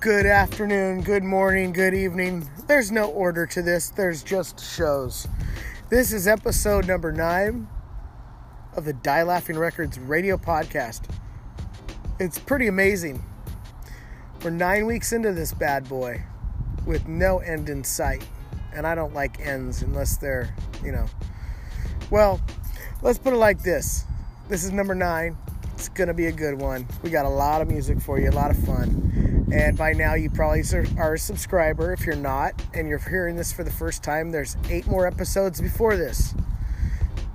Good afternoon, good morning, good evening. There's no order to this, there's just shows. This is episode number nine of the Die Laughing Records radio podcast. It's pretty amazing. We're nine weeks into this bad boy with no end in sight. And I don't like ends unless they're, you know. Well, let's put it like this this is number nine. It's going to be a good one. We got a lot of music for you, a lot of fun. And by now, you probably are a subscriber. If you're not, and you're hearing this for the first time, there's eight more episodes before this.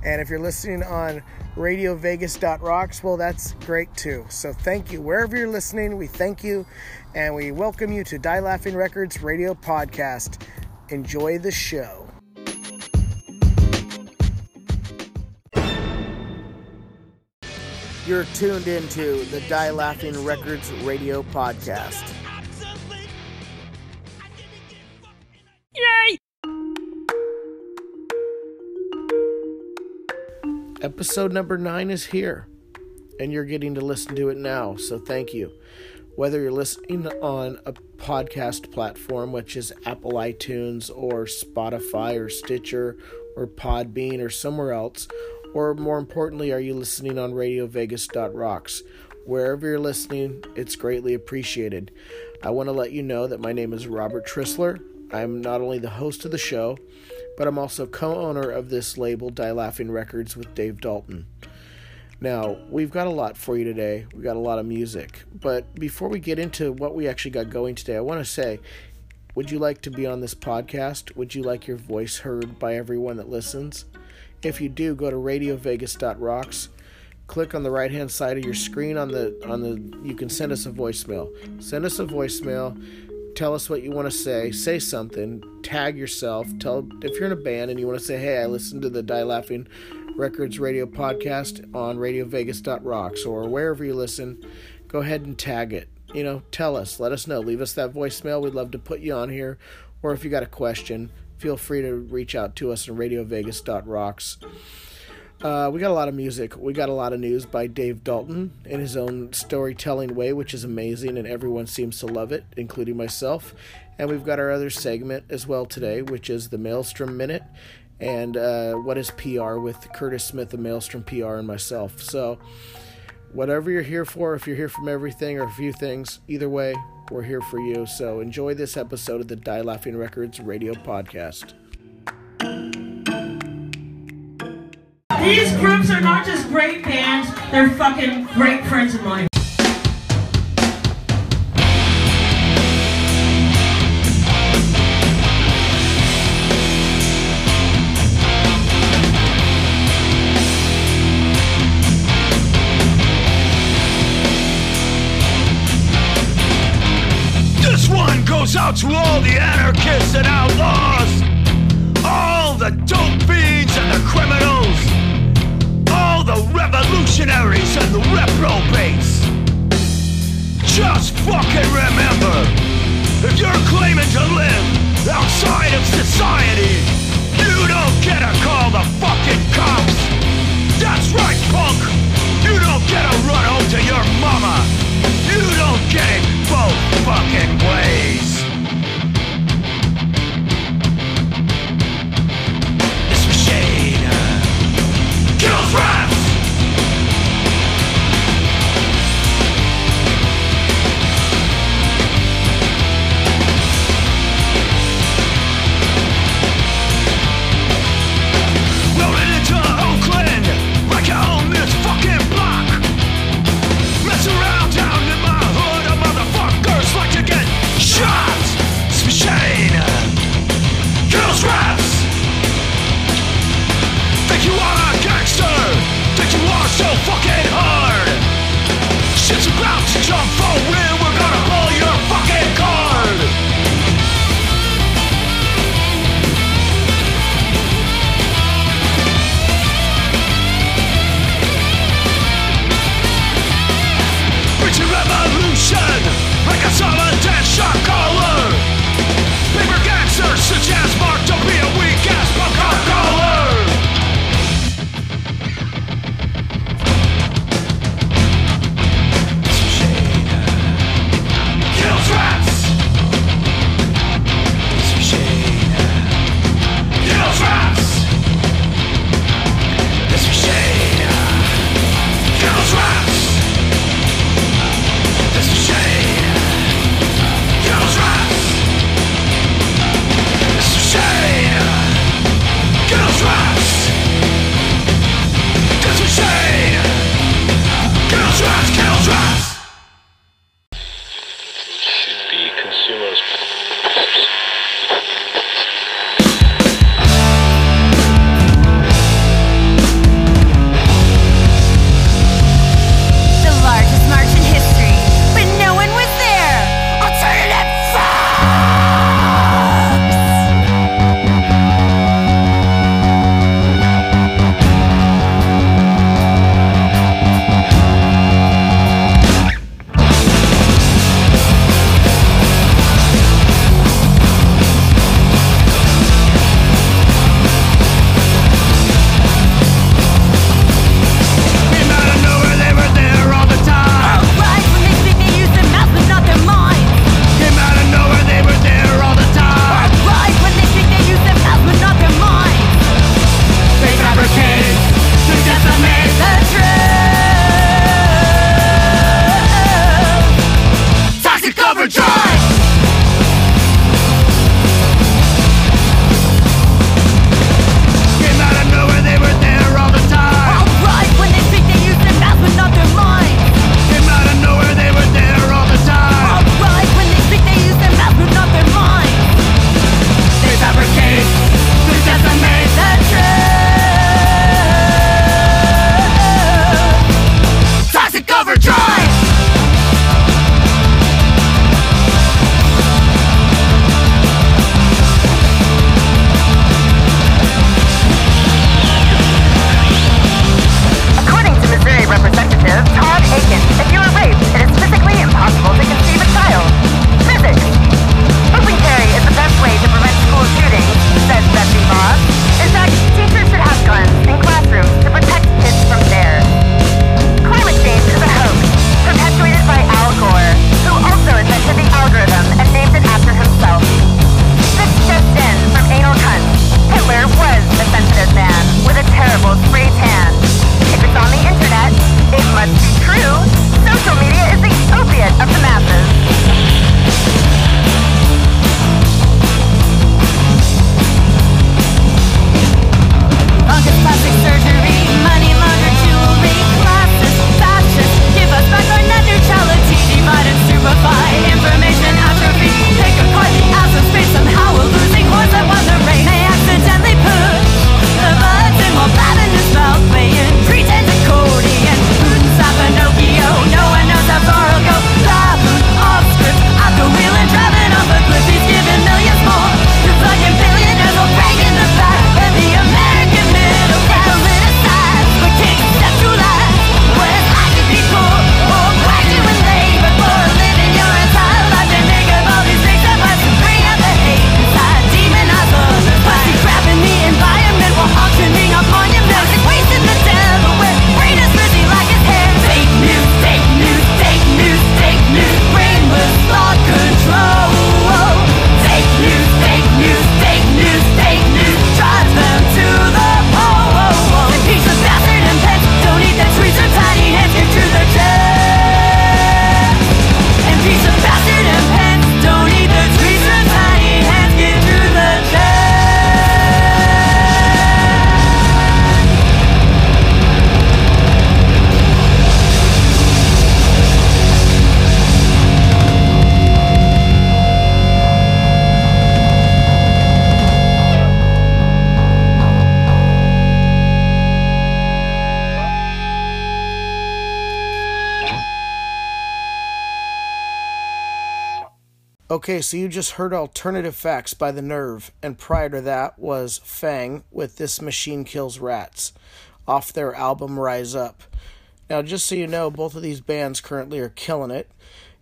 And if you're listening on radiovegas.rocks, well, that's great too. So thank you. Wherever you're listening, we thank you and we welcome you to Die Laughing Records Radio Podcast. Enjoy the show. You're tuned into the Die Laughing Records radio podcast. Yay! Episode number nine is here, and you're getting to listen to it now, so thank you. Whether you're listening on a podcast platform, which is Apple iTunes or Spotify or Stitcher or Podbean or somewhere else, or more importantly, are you listening on RadioVegas.rocks? Wherever you're listening, it's greatly appreciated. I want to let you know that my name is Robert Trissler. I'm not only the host of the show, but I'm also co owner of this label, Die Laughing Records, with Dave Dalton. Now, we've got a lot for you today. We've got a lot of music. But before we get into what we actually got going today, I want to say would you like to be on this podcast? Would you like your voice heard by everyone that listens? If you do, go to radiovegas.rocks. Click on the right hand side of your screen on the on the you can send us a voicemail. Send us a voicemail. Tell us what you want to say. Say something. Tag yourself. Tell if you're in a band and you want to say, "Hey, I listened to the Die Laughing Records radio podcast on radiovegas.rocks or wherever you listen. Go ahead and tag it. You know, tell us. Let us know. Leave us that voicemail. We'd love to put you on here. Or if you got a question, feel free to reach out to us on radiovegas.rocks. Uh, we got a lot of music. We got a lot of news by Dave Dalton in his own storytelling way, which is amazing, and everyone seems to love it, including myself. And we've got our other segment as well today, which is the Maelstrom Minute and uh, what is PR with Curtis Smith of Maelstrom PR and myself. So, whatever you're here for, if you're here from everything or a few things, either way, we're here for you. So enjoy this episode of the Die Laughing Records radio podcast. These groups are not just great bands, they're fucking great friends of mine. To all the anarchists and outlaws, all the dope fiends and the criminals, all the revolutionaries and the reprobates. Just fucking remember, if you're claiming to live outside of society, you don't get to call the fucking cops. That's right, punk. Okay, so you just heard Alternative Facts by The Nerve, and prior to that was Fang with This Machine Kills Rats off their album Rise Up. Now, just so you know, both of these bands currently are killing it.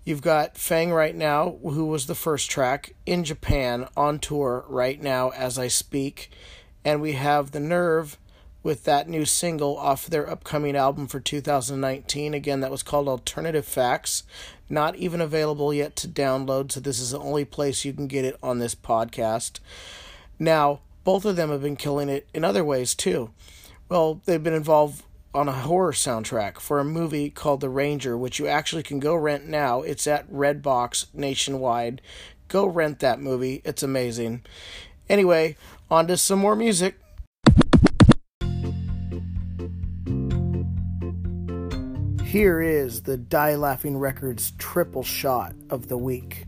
You've got Fang right now, who was the first track, in Japan on tour right now as I speak. And we have The Nerve with that new single off their upcoming album for 2019. Again, that was called Alternative Facts. Not even available yet to download, so this is the only place you can get it on this podcast. Now, both of them have been killing it in other ways too. Well, they've been involved on a horror soundtrack for a movie called The Ranger, which you actually can go rent now. It's at Redbox nationwide. Go rent that movie, it's amazing. Anyway, on to some more music. Here is the Die Laughing Records triple shot of the week.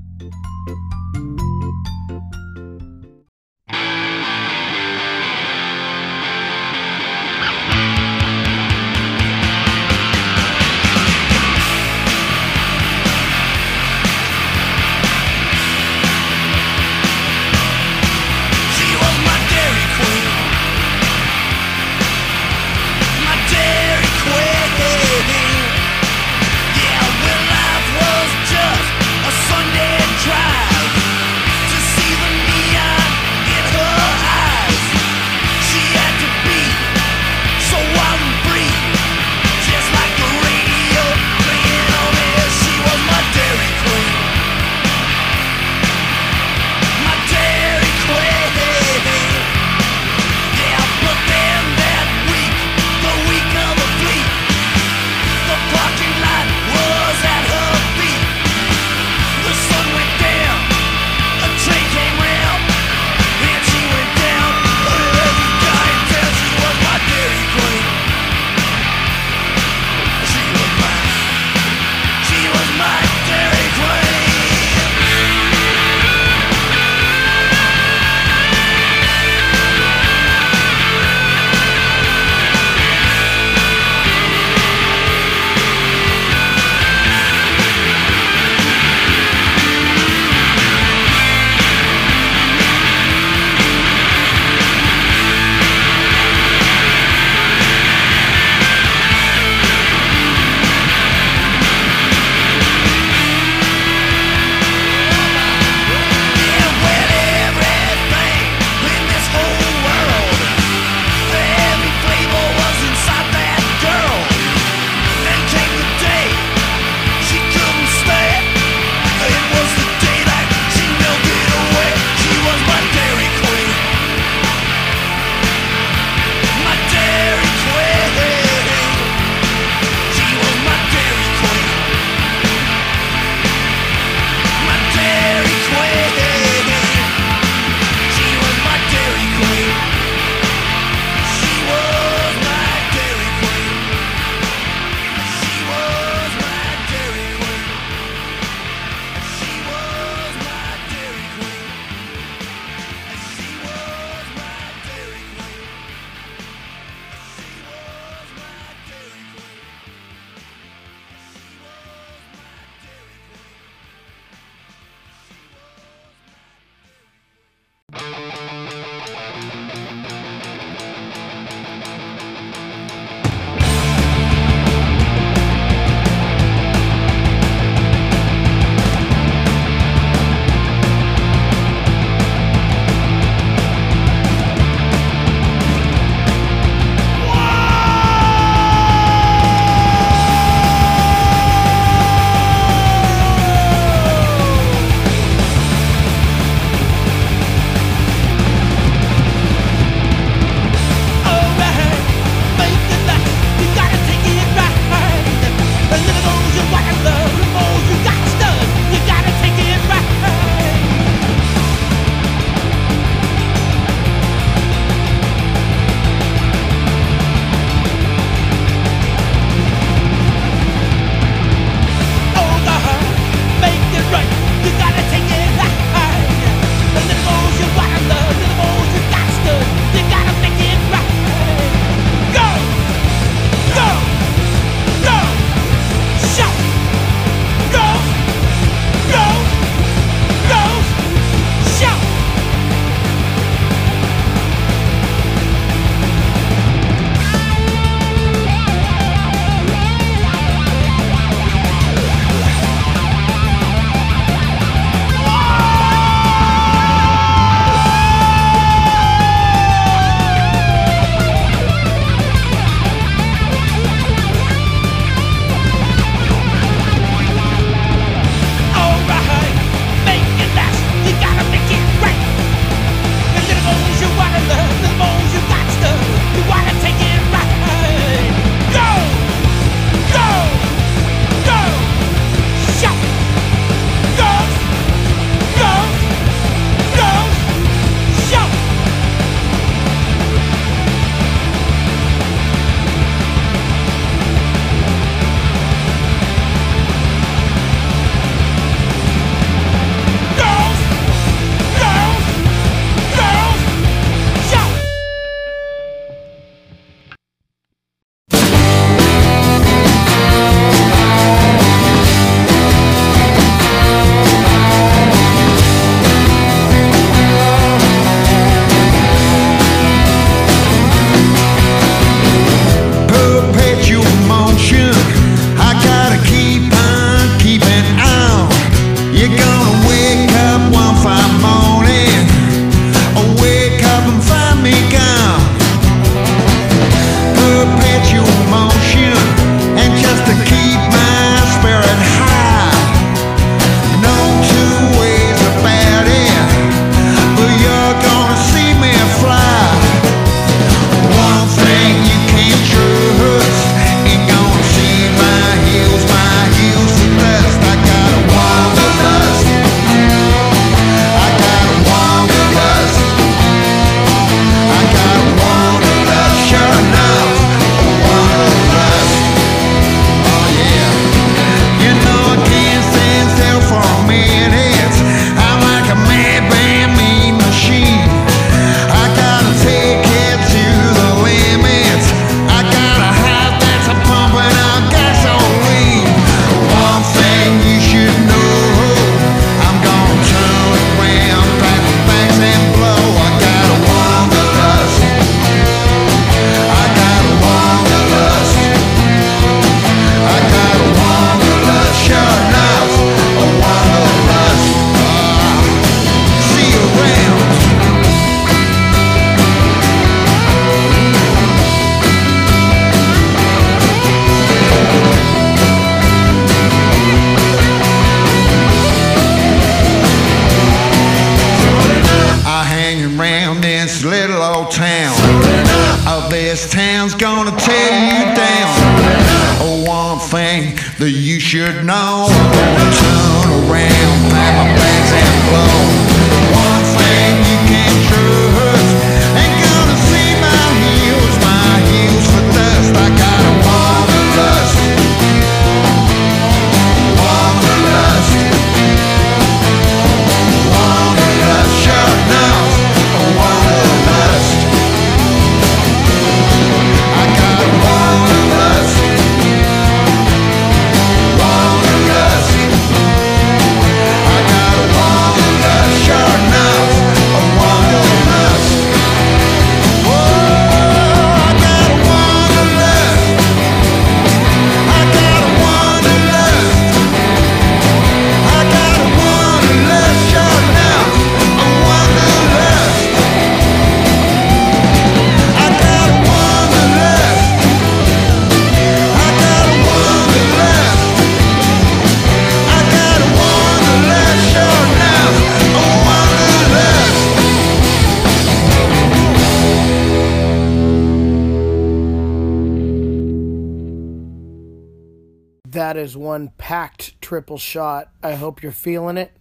That is one packed triple shot. I hope you're feeling it.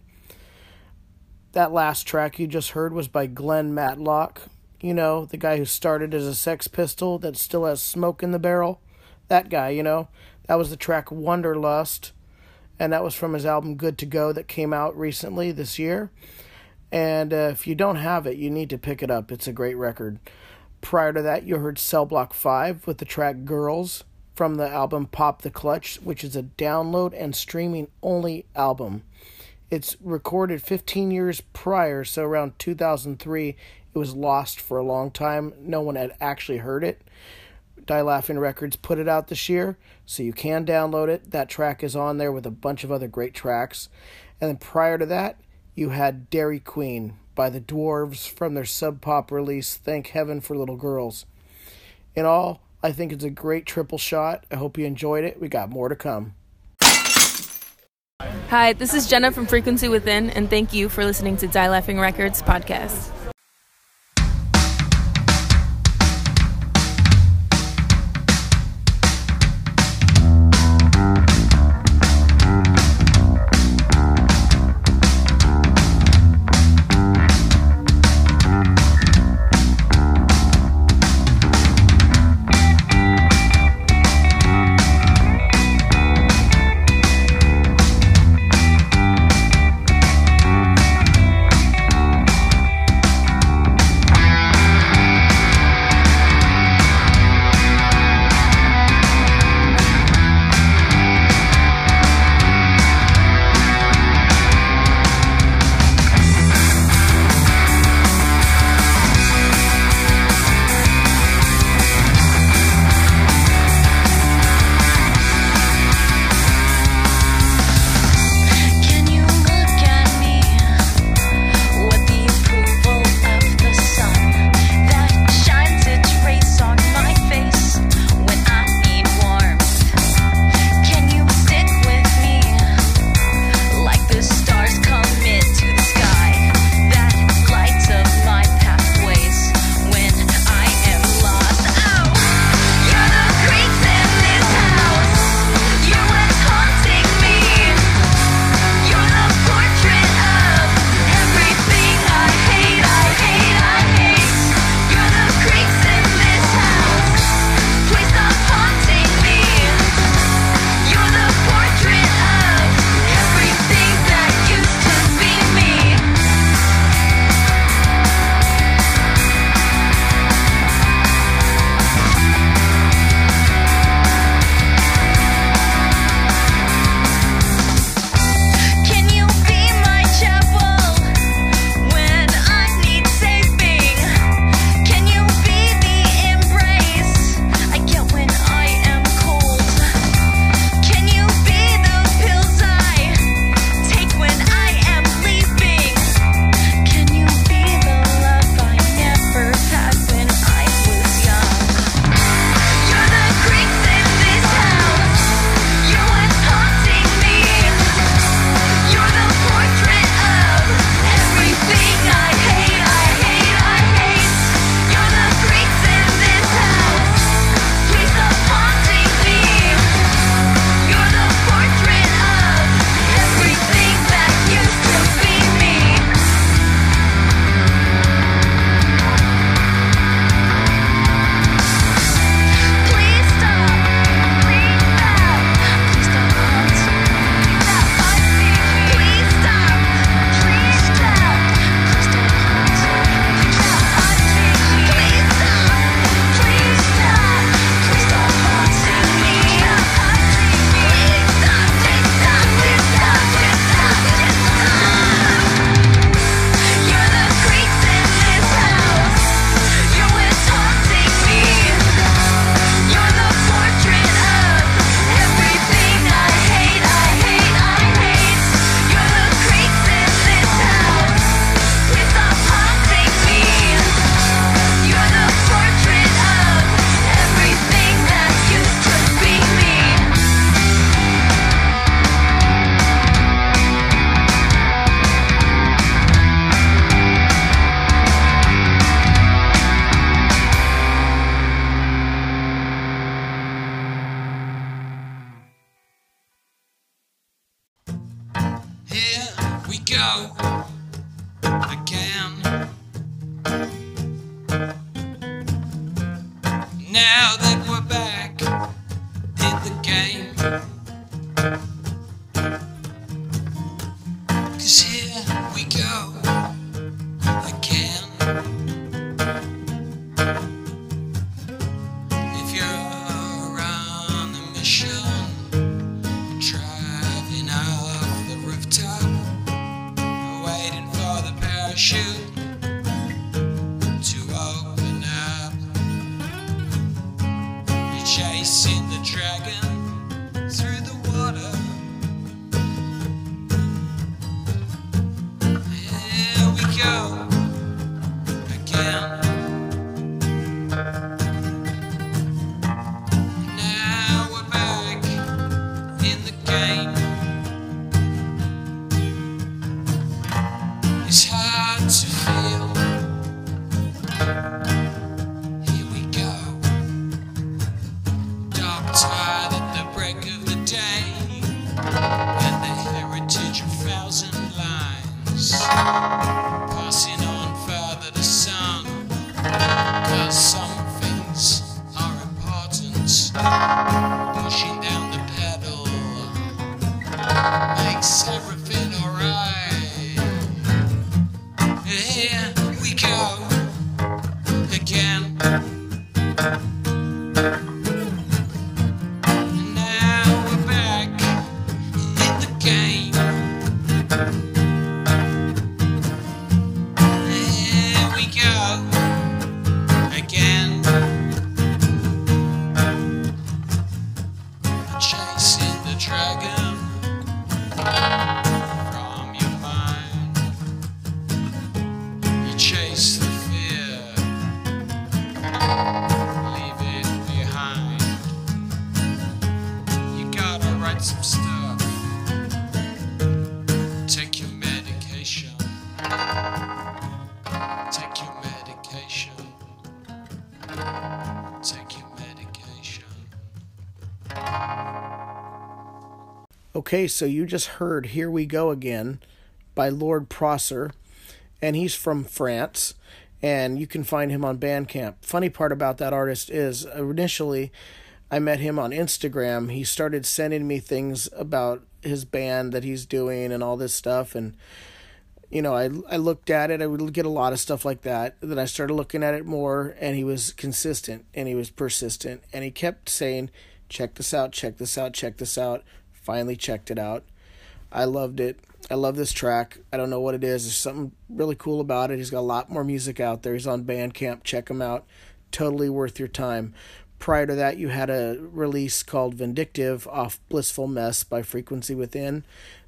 That last track you just heard was by Glen Matlock. You know, the guy who started as a sex pistol that still has smoke in the barrel. That guy, you know. That was the track Wonderlust. And that was from his album Good to Go that came out recently this year. And uh, if you don't have it, you need to pick it up. It's a great record. Prior to that, you heard Cell Block 5 with the track Girls from the album Pop the Clutch, which is a download and streaming only album. It's recorded 15 years prior, so around 2003, it was lost for a long time. No one had actually heard it. Die Laughing Records put it out this year, so you can download it. That track is on there with a bunch of other great tracks. And then prior to that, you had Dairy Queen by the Dwarves from their Sub Pop release, Thank Heaven for Little Girls. In all, I think it's a great triple shot. I hope you enjoyed it. We got more to come. Hi, this is Jenna from Frequency Within, and thank you for listening to Die Laughing Records podcast. Okay, so you just heard Here We Go Again by Lord Prosser, and he's from France, and you can find him on Bandcamp. Funny part about that artist is initially I met him on Instagram. He started sending me things about his band that he's doing and all this stuff, and you know, I I looked at it. I would get a lot of stuff like that. Then I started looking at it more, and he was consistent and he was persistent, and he kept saying, "Check this out, check this out, check this out." Finally, checked it out. I loved it. I love this track. I don't know what it is. There's something really cool about it. He's got a lot more music out there. He's on Bandcamp. Check him out. Totally worth your time. Prior to that, you had a release called Vindictive off Blissful Mess by Frequency Within.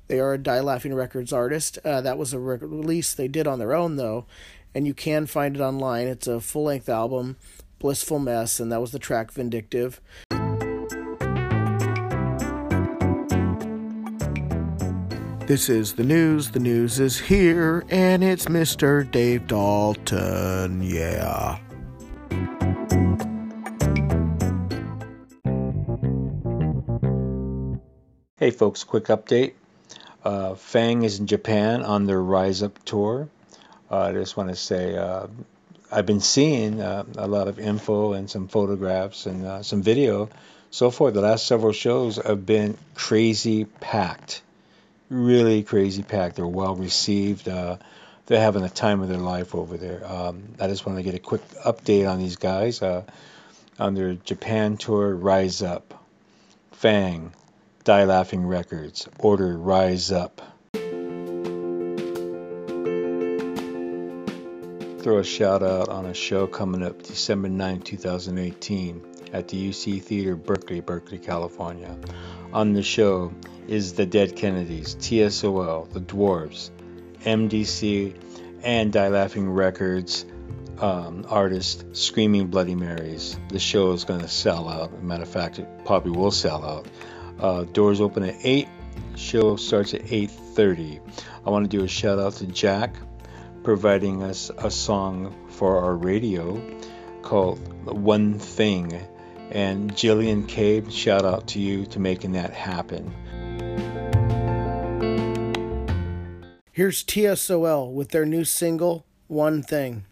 They are a Die Laughing Records artist. Uh, that was a re- release they did on their own, though, and you can find it online. It's a full length album, Blissful Mess, and that was the track Vindictive. This is the news. The news is here, and it's Mr. Dave Dalton. Yeah. Hey folks, quick update. Uh, Fang is in Japan on their Rise Up tour. Uh, I just want to say uh, I've been seeing uh, a lot of info and some photographs and uh, some video. So far, the last several shows have been crazy packed. Really crazy packed. They're well received. Uh, they're having the time of their life over there. Um, I just want to get a quick update on these guys uh, on their Japan tour Rise Up. Fang, Die Laughing Records, order Rise Up. Throw a shout out on a show coming up December 9, 2018 at the UC Theater, Berkeley, Berkeley, California. On the show is the Dead Kennedys, TSOL, the Dwarves, MDC, and Die Laughing Records um, artist Screaming Bloody Marys. The show is going to sell out. Matter of fact, it probably will sell out. Uh, doors open at 8. Show starts at 8:30. I want to do a shout out to Jack providing us a song for our radio called One Thing. And Jillian Cabe, shout out to you to making that happen. Here's TSOL with their new single, One Thing.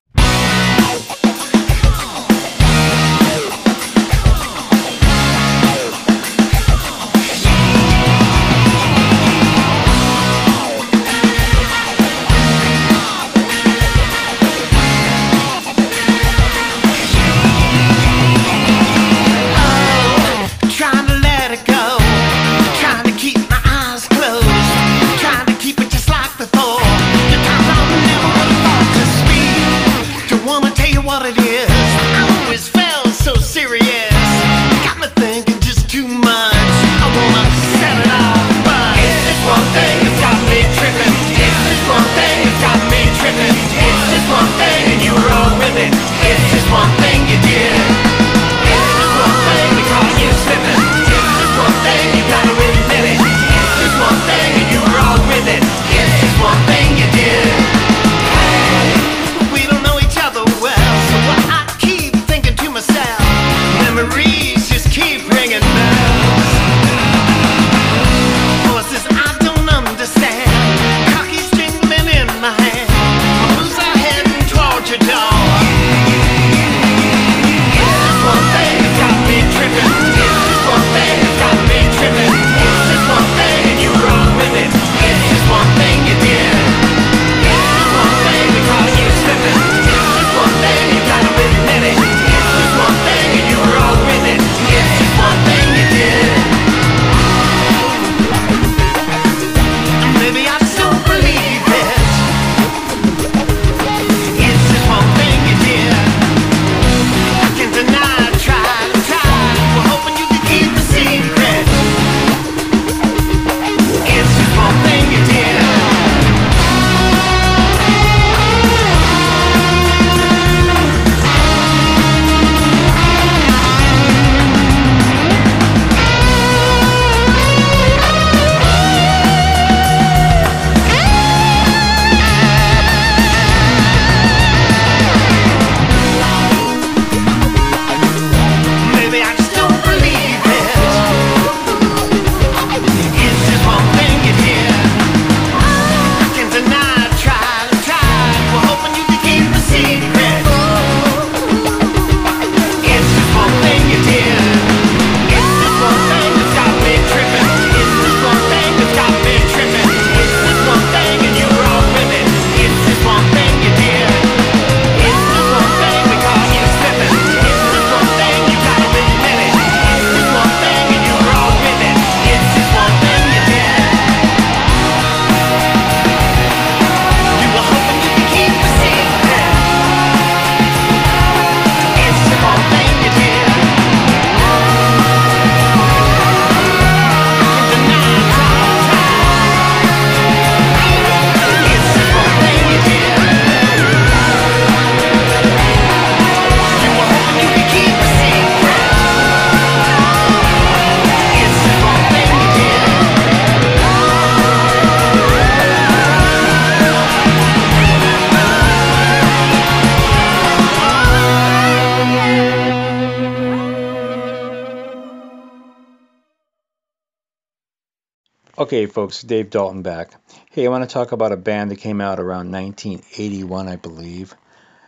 Okay, folks, Dave Dalton back. Hey, I want to talk about a band that came out around 1981, I believe.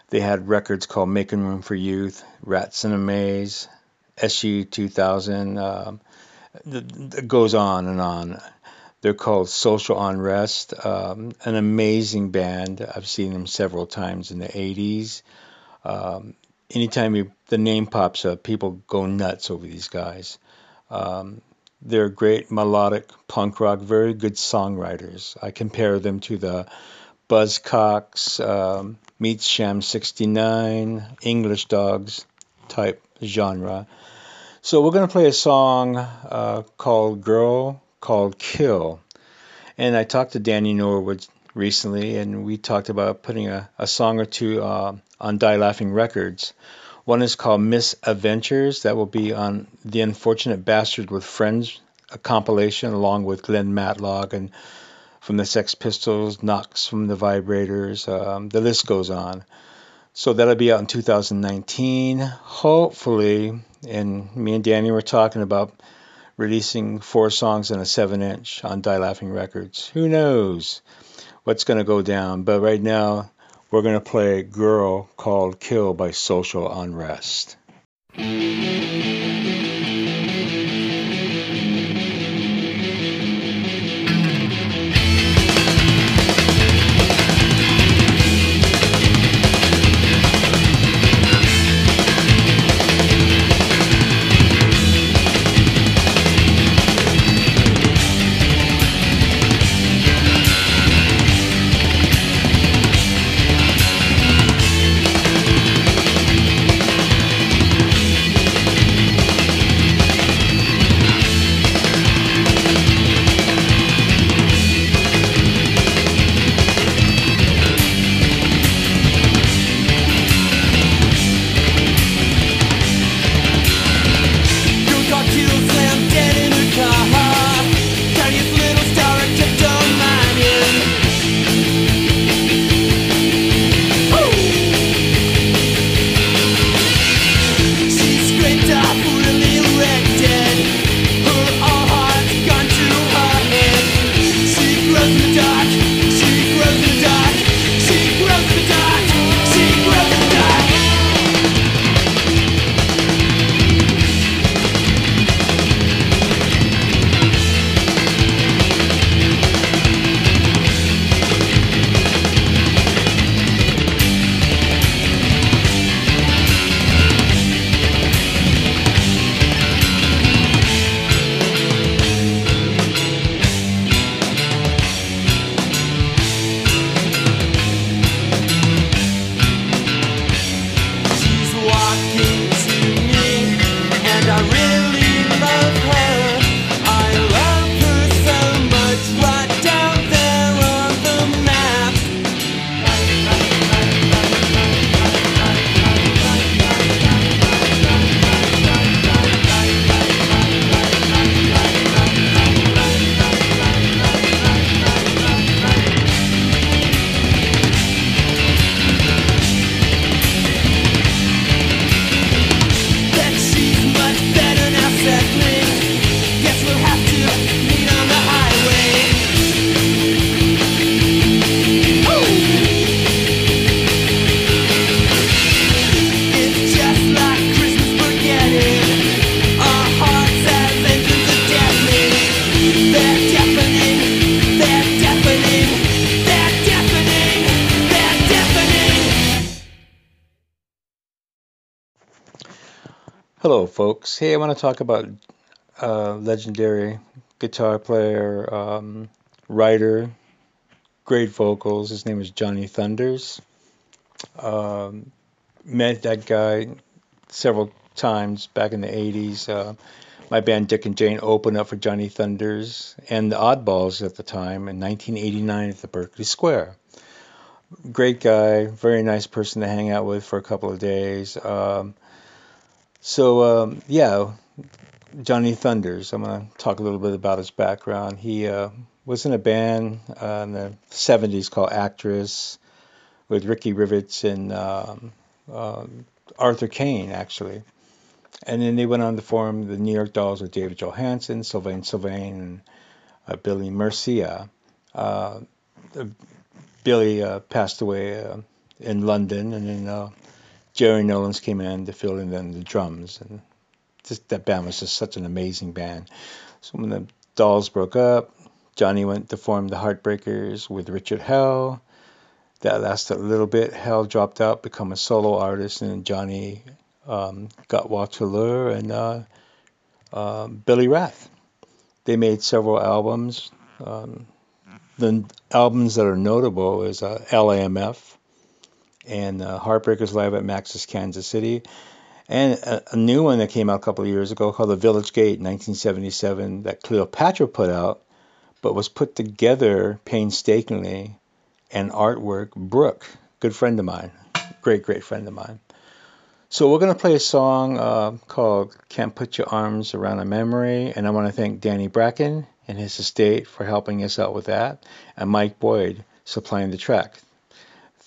They had records called Making Room for Youth, Rats in a Maze, SU 2000. Um, th- th- it goes on and on. They're called Social Unrest, um, an amazing band. I've seen them several times in the 80s. Um, anytime you, the name pops up, people go nuts over these guys. Um, they're great melodic punk rock, very good songwriters. I compare them to the Buzzcocks, um, Meets Sham 69, English Dogs type genre. So we're going to play a song uh, called Girl Called Kill. And I talked to Danny Norwood recently, and we talked about putting a, a song or two uh, on Die Laughing Records. One is called Miss Adventures. That will be on The Unfortunate Bastard with Friends, a compilation along with Glen Matlock and from the Sex Pistols, Knox from the Vibrators. Um, the list goes on. So that'll be out in 2019, hopefully. And me and Danny were talking about releasing four songs and a seven inch on Die Laughing Records. Who knows? what's going to go down. But right now, we're going to play Girl Called Kill by Social Unrest. Folks. Hey, I want to talk about uh, legendary guitar player, um, writer, great vocals. His name is Johnny Thunders. Um, met that guy several times back in the 80s. Uh, my band Dick and Jane opened up for Johnny Thunders and the Oddballs at the time in 1989 at the Berkeley Square. Great guy, very nice person to hang out with for a couple of days. Um, so um, yeah, Johnny Thunders. I'm gonna talk a little bit about his background. He uh, was in a band uh, in the '70s called Actress with Ricky Rivets and um, um Arthur Kane actually, and then they went on to form the New York Dolls with David Johansen, Sylvain Sylvain, and uh, Billy Murcia. Uh, Billy uh, passed away uh, in London, and then uh, Jerry Nolans came in to fill in then the drums, and just that band was just such an amazing band. So when the Dolls broke up, Johnny went to form the Heartbreakers with Richard Hell. That lasted a little bit. Hell dropped out, become a solo artist, and Johnny um, got Walter Lure and uh, uh, Billy Rath. They made several albums. Um, the albums that are notable is uh, LAMF and uh, Heartbreakers Live at Max's Kansas City, and a, a new one that came out a couple of years ago called The Village Gate, 1977, that Cleopatra put out, but was put together painstakingly and artwork. Brooke, good friend of mine, great great friend of mine. So we're gonna play a song uh, called "Can't Put Your Arms Around a Memory," and I want to thank Danny Bracken and his estate for helping us out with that, and Mike Boyd supplying the track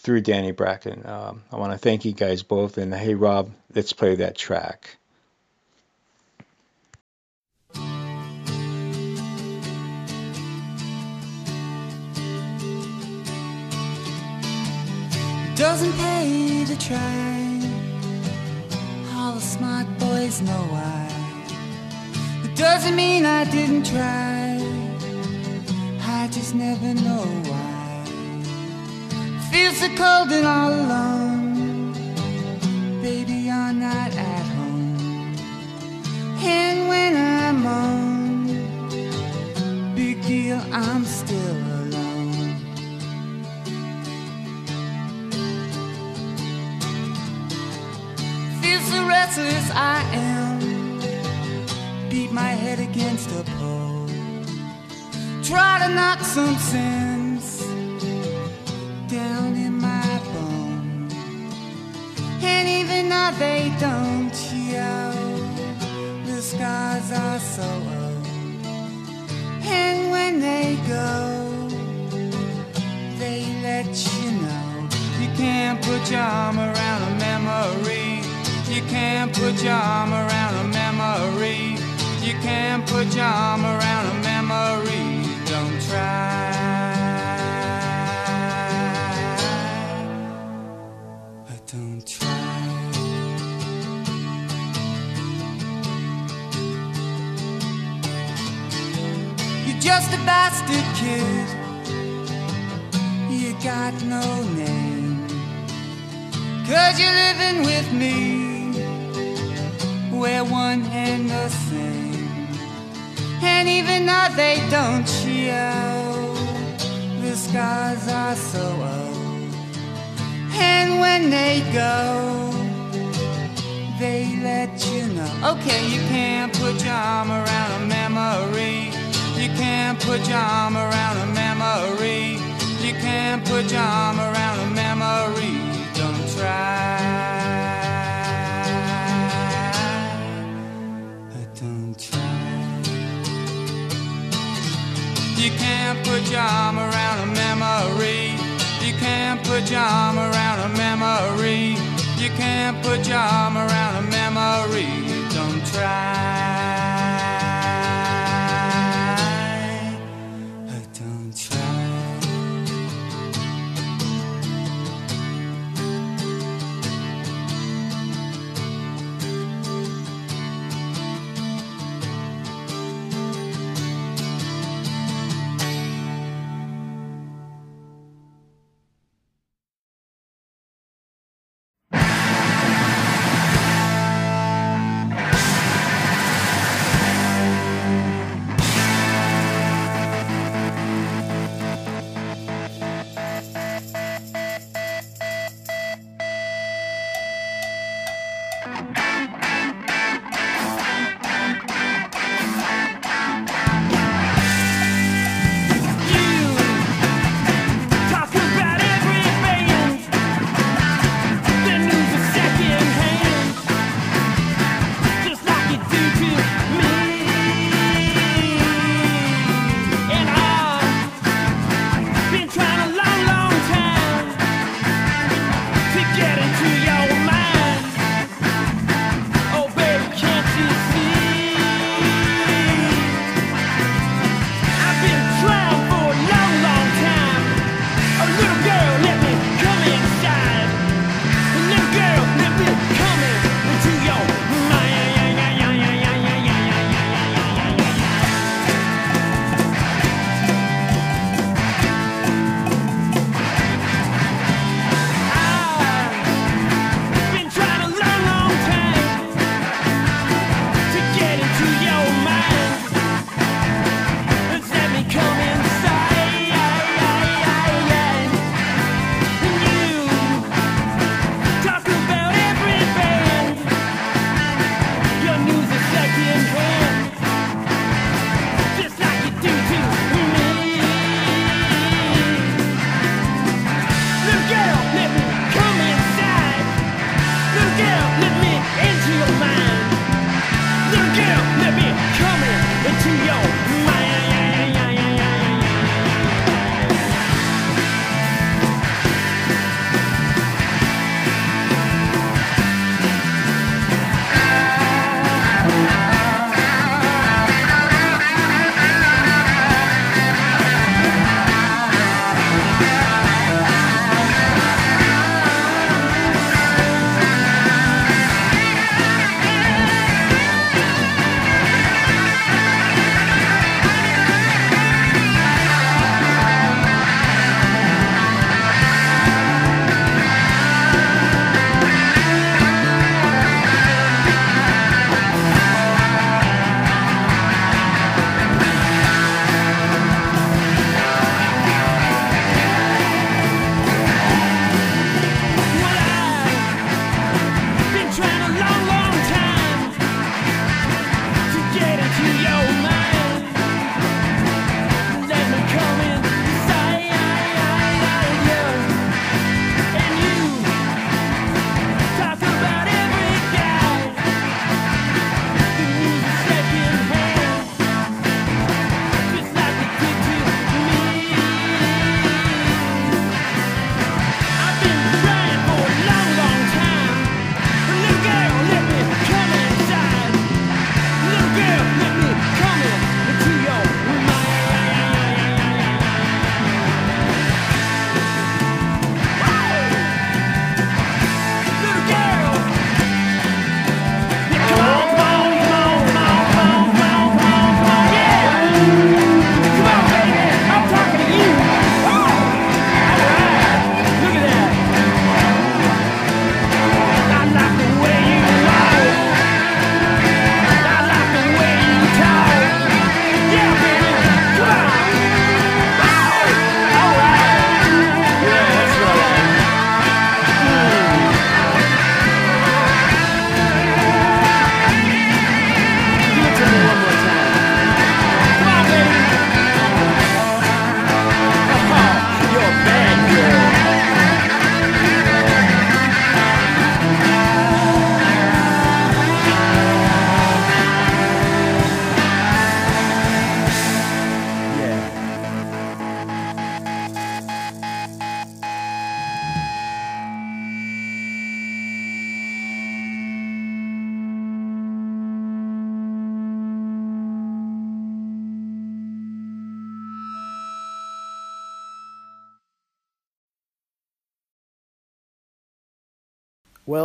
through Danny Bracken. Um, I want to thank you guys both, and hey Rob, let's play that track. doesn't pay to try. All the smart boys know why. It doesn't mean I didn't try. I just never know why. Feel so cold and all alone. Baby, you're not at home. And when I'm on, big deal, I'm still alone. Feel so restless I am. Beat my head against a pole. Try to knock some sense they don't show, the scars are so old. And when they go, they let you know you can't put your arm around a memory. You can't put your arm around a memory. You can't put your arm around a memory. Don't try. Got no name. Cause you're living with me. We're one and the same. And even though they don't show, the scars are so old. And when they go, they let you know. Okay, you can't put your arm around a memory. You can't put your arm around a memory. Can't put your arm around a memory. Don't try. Don't try. You can't put your arm around a memory. You can't put your arm around a memory. You can't put your arm around a memory. Don't try.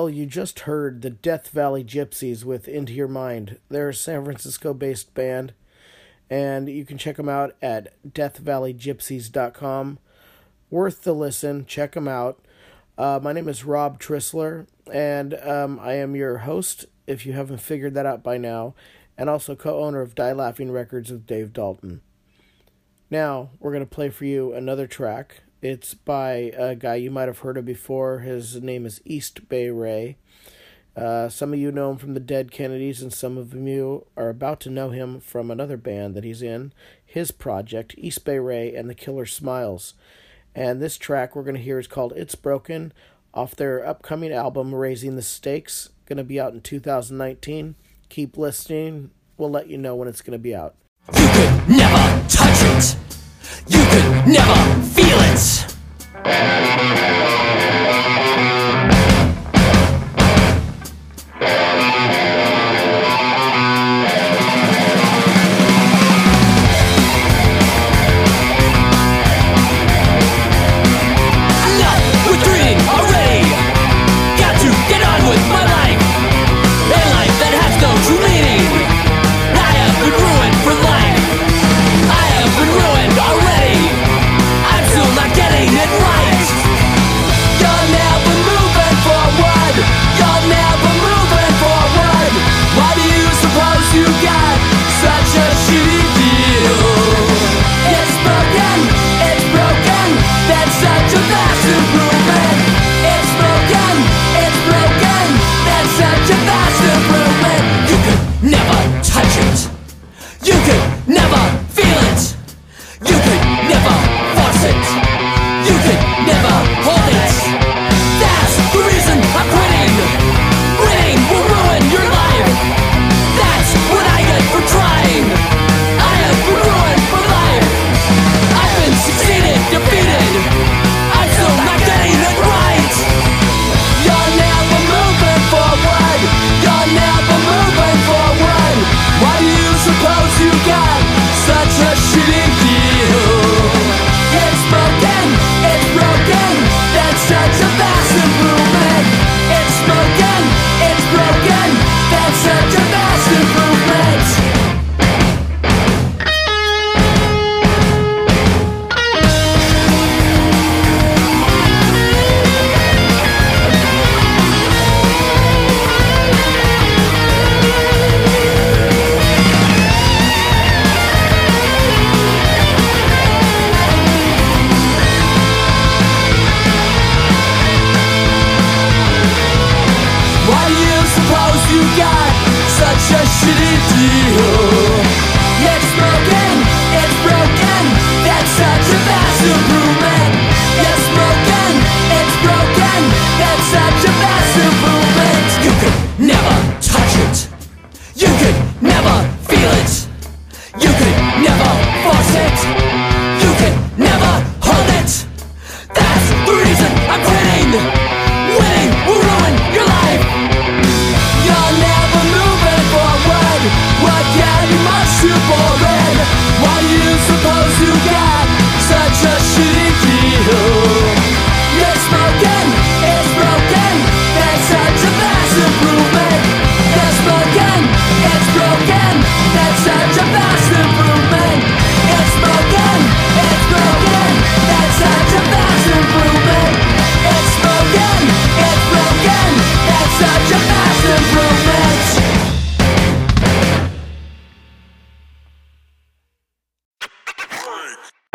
Well, you just heard the Death Valley Gypsies with Into Your Mind. They're a San Francisco based band, and you can check them out at deathvalleygypsies.com. Worth the listen. Check them out. Uh, my name is Rob Trissler, and um, I am your host, if you haven't figured that out by now, and also co owner of Die Laughing Records with Dave Dalton. Now, we're going to play for you another track. It's by a guy you might have heard of before. His name is East Bay Ray. Uh, some of you know him from the Dead Kennedys, and some of you are about to know him from another band that he's in, his project, East Bay Ray and the Killer Smiles. And this track we're going to hear is called It's Broken off their upcoming album, Raising the Stakes, going to be out in 2019. Keep listening. We'll let you know when it's going to be out. You could never touch it. You could never Ambulance!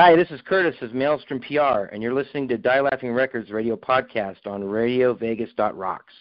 Hi, this is Curtis of Maelstrom PR, and you're listening to Die Laughing Records radio podcast on RadioVegas.rocks.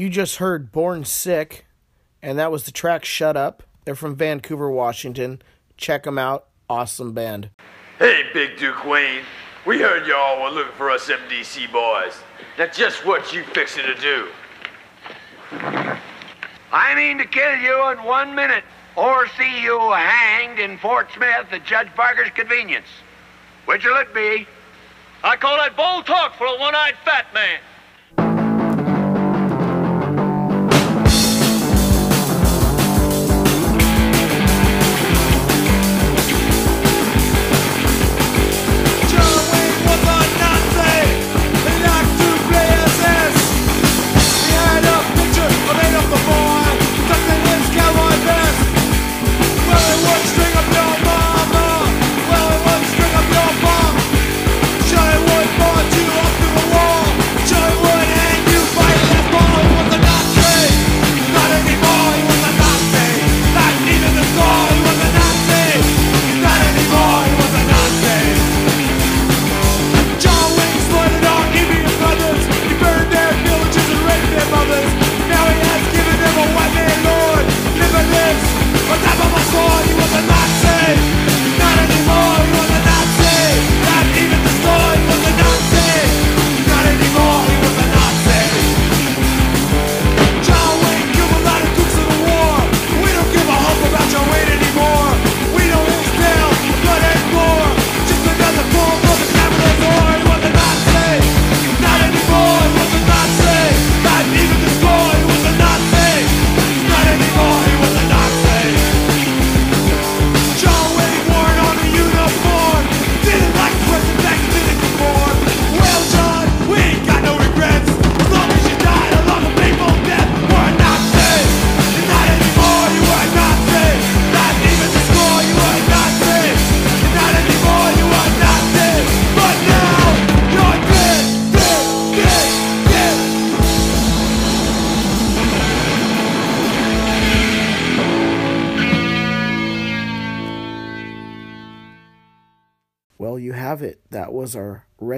You just heard Born Sick, and that was the track Shut Up. They're from Vancouver, Washington. Check them out. Awesome band. Hey, Big Duke Wayne. We heard y'all were looking for us MDC boys. Now, just what you fixing to do? I mean to kill you in one minute, or see you hanged in Fort Smith at Judge Parker's convenience. Which'll it be? I call that bold talk for a one-eyed fat man.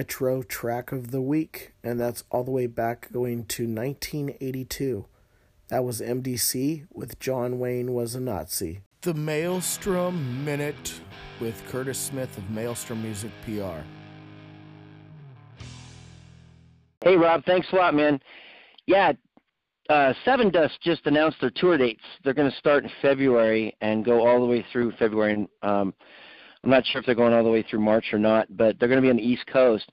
Retro track of the week, and that's all the way back going to 1982. That was MDC with John Wayne Was a Nazi. The Maelstrom Minute with Curtis Smith of Maelstrom Music PR. Hey, Rob, thanks a lot, man. Yeah, uh, Sevendust just announced their tour dates. They're going to start in February and go all the way through February. And, um, I'm not sure if they're going all the way through March or not, but they're going to be on the East Coast.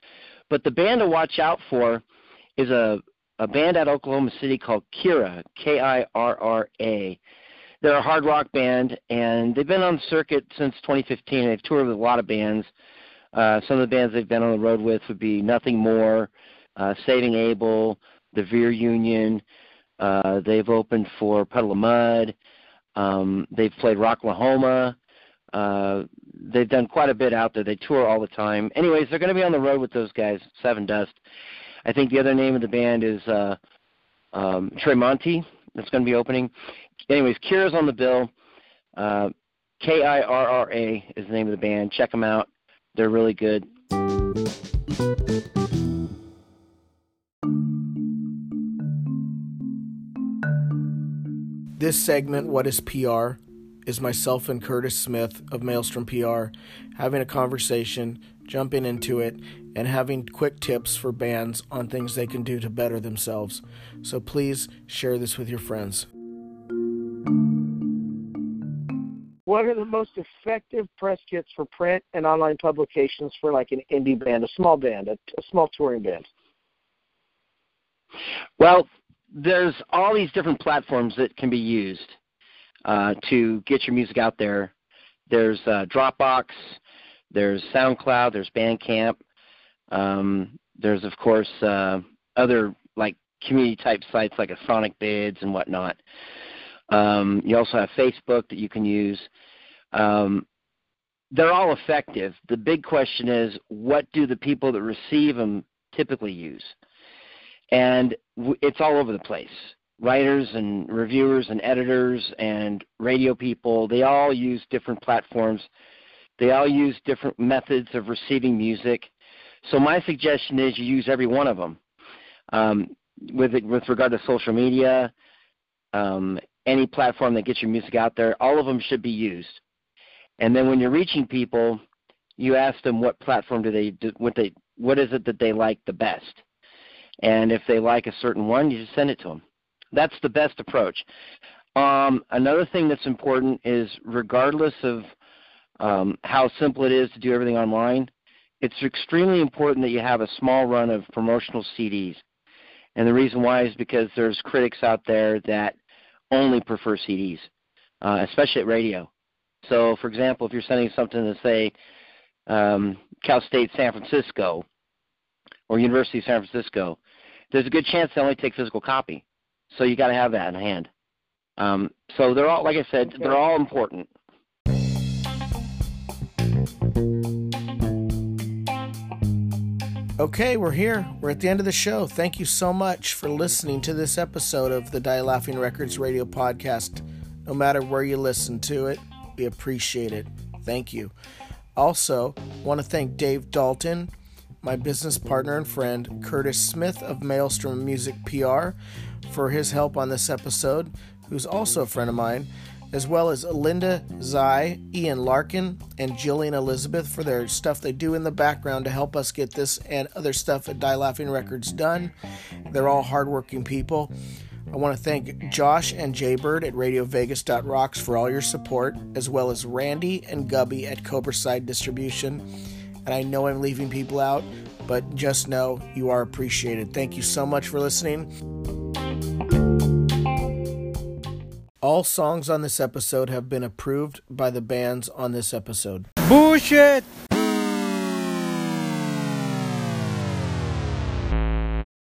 But the band to watch out for is a a band out of Oklahoma City called Kirra, K-I-R-R-A. They're a hard rock band, and they've been on the circuit since 2015. They've toured with a lot of bands. Uh, some of the bands they've been on the road with would be Nothing More, uh, Saving Abel, the Veer Union. Uh, they've opened for Puddle of Mudd. Um, they've played Rocklahoma. Uh, they've done quite a bit out there. They tour all the time. Anyways, they're going to be on the road with those guys, Sevendust. I think the other name of the band is uh, um, Tremonti. That's going to be opening. Anyways, Kirra's on the bill. Uh, K I R R A is the name of the band. Check them out. They're really good. This segment, What is PR, is myself and Curtis Smith of Maelstrom PR having a conversation, jumping into it, and having quick tips for bands on things they can do to better themselves. So please share this with your friends. What are the most effective press kits for print and online publications for like an indie band, a small band, a, a small touring band? Well, there's all these different platforms that can be used uh, to get your music out there. There's uh, Dropbox, there's SoundCloud, there's Bandcamp. Um, there's of course uh, other like community type sites like a Sonicbids and whatnot. Um, you also have Facebook that you can use. Um, they're all effective. The big question is, what do the people that receive them typically use? And it's all over the place. Writers and reviewers and editors and radio people, they all use different platforms. They all use different methods of receiving music. So my suggestion is you use every one of them. Um, with with regard to social media, um, any platform that gets your music out there, all of them should be used. And then when you're reaching people, you ask them what platform do they do, what they what is it that they like the best. And if they like a certain one, you just send it to them. That's the best approach. Um, another thing that's important is regardless of um, how simple it is to do everything online, it's extremely important that you have a small run of promotional CDs. And the reason why is because there's critics out there that only prefer CDs, uh, especially at radio. So, for example, if you're sending something to say um, Cal State San Francisco or University of San Francisco, there's a good chance they only take physical copy. So you got to have that in hand. Um, so they're all, like I said, they're all important. Okay, we're here. We're at the end of the show. Thank you so much for listening to this episode of the Die Laughing Records radio podcast. No matter where you listen to it, we appreciate it. Thank you. Also, want to thank Dave Dalton, my business partner and friend, Curtis Smith of Maelstrom Music PR, for his help on this episode, who's also a friend of mine, as well as Linda Zai, Ian Larkin, and Jillian Elizabeth for their stuff they do in the background to help us get this and other stuff at Die Laughing Records done. They're all hardworking people. I want to thank Josh and Jaybird at RadioVegas.rocks for all your support, as well as Randy and Gubby at Cobraside Distribution. And I know I'm leaving people out, but just know you are appreciated. Thank you so much for listening. All songs on this episode have been approved by the bands on this episode. Bullshit!